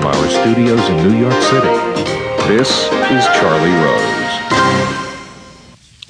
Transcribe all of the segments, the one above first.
studios in New York City. This is Charlie Rose.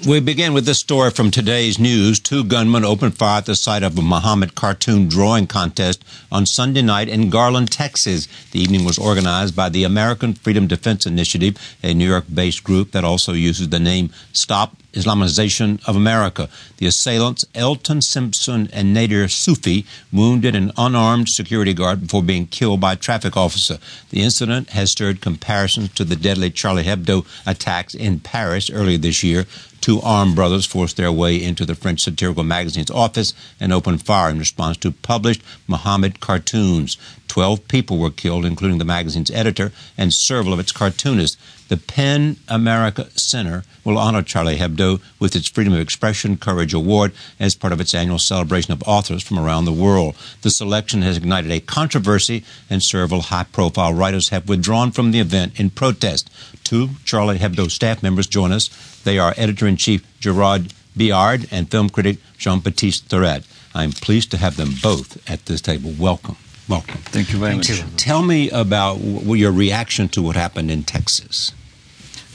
We begin with this story from today's news. Two gunmen opened fire at the site of a Muhammad cartoon drawing contest on Sunday night in Garland, Texas. The evening was organized by the American Freedom Defense Initiative, a New York based group that also uses the name Stop Islamization of America. The assailants, Elton Simpson and Nadir Soofi, wounded an unarmed security guard before being killed by a traffic officer. The incident has stirred comparisons to the deadly Charlie Hebdo attacks in Paris earlier this year. Two armed brothers forced their way into the French satirical magazine's office and opened fire in response to published Muhammad cartoons. Twelve people were killed, including the magazine's editor and several of its cartoonists. The PEN America Center will honor Charlie Hebdo with its Freedom of Expression Courage Award as part of its annual celebration of authors from around the world. The selection has ignited a controversy, and several high profile writers have withdrawn from the event in protest. Two Charlie Hebdo staff members join us. They are editor in chief Gerard Biard and film critic Jean Baptiste Thoret. I'm pleased to have them both at this table. Welcome. Welcome. Thank you very Thank much. You. Tell me about your reaction to what happened in Texas.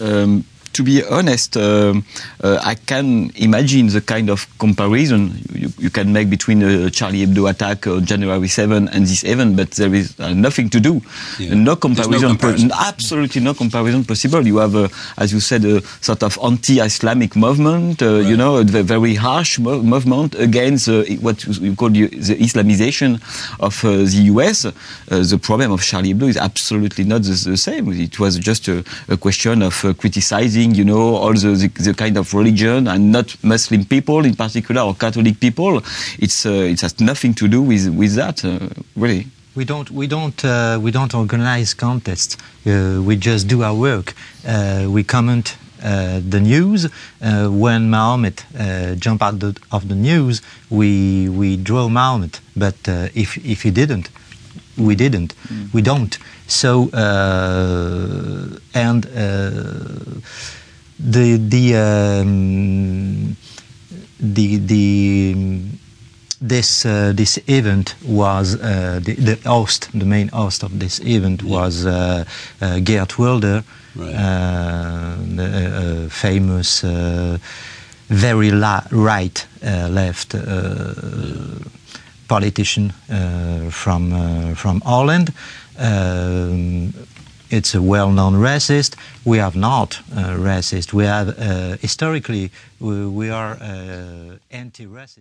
Um, to be honest, uh, uh, I can imagine the kind of comparison you, you can make between the Charlie Hebdo attack on January 7 and this event, but there is uh, nothing to do. Yeah. No comparison, no comparison. absolutely no comparison possible. You have, as you said, a sort of anti-Islamic movement, uh, you know, a very harsh mo- movement against uh, what you call the, Islamization of uh, the US. Uh, the problem of Charlie Hebdo is absolutely not the, the same. It was just a, a question of uh, criticizing, you know, all the, the, the kind of religion and not Muslim people in particular or Catholic people. It's uh, it has nothing to do with with that, uh, really. We don't, we don't, uh, we don't organize contests. Uh, we just do our work. Uh, we comment uh, the news. Uh, when Mahomet uh, jump out the, of the news, we we draw Mahomet. But uh, if if he didn't, we didn't. We don't. So uh, and uh, the the um, the the this uh, this event was uh, the, the host, the main host of this event was uh, uh, Geert Wilder, Right. the famous, uh, very la- right uh, left uh, politician uh, from uh, from Holland. Um, it's a well-known racist. We have not uh, racist. We have historically we, we are anti-racist.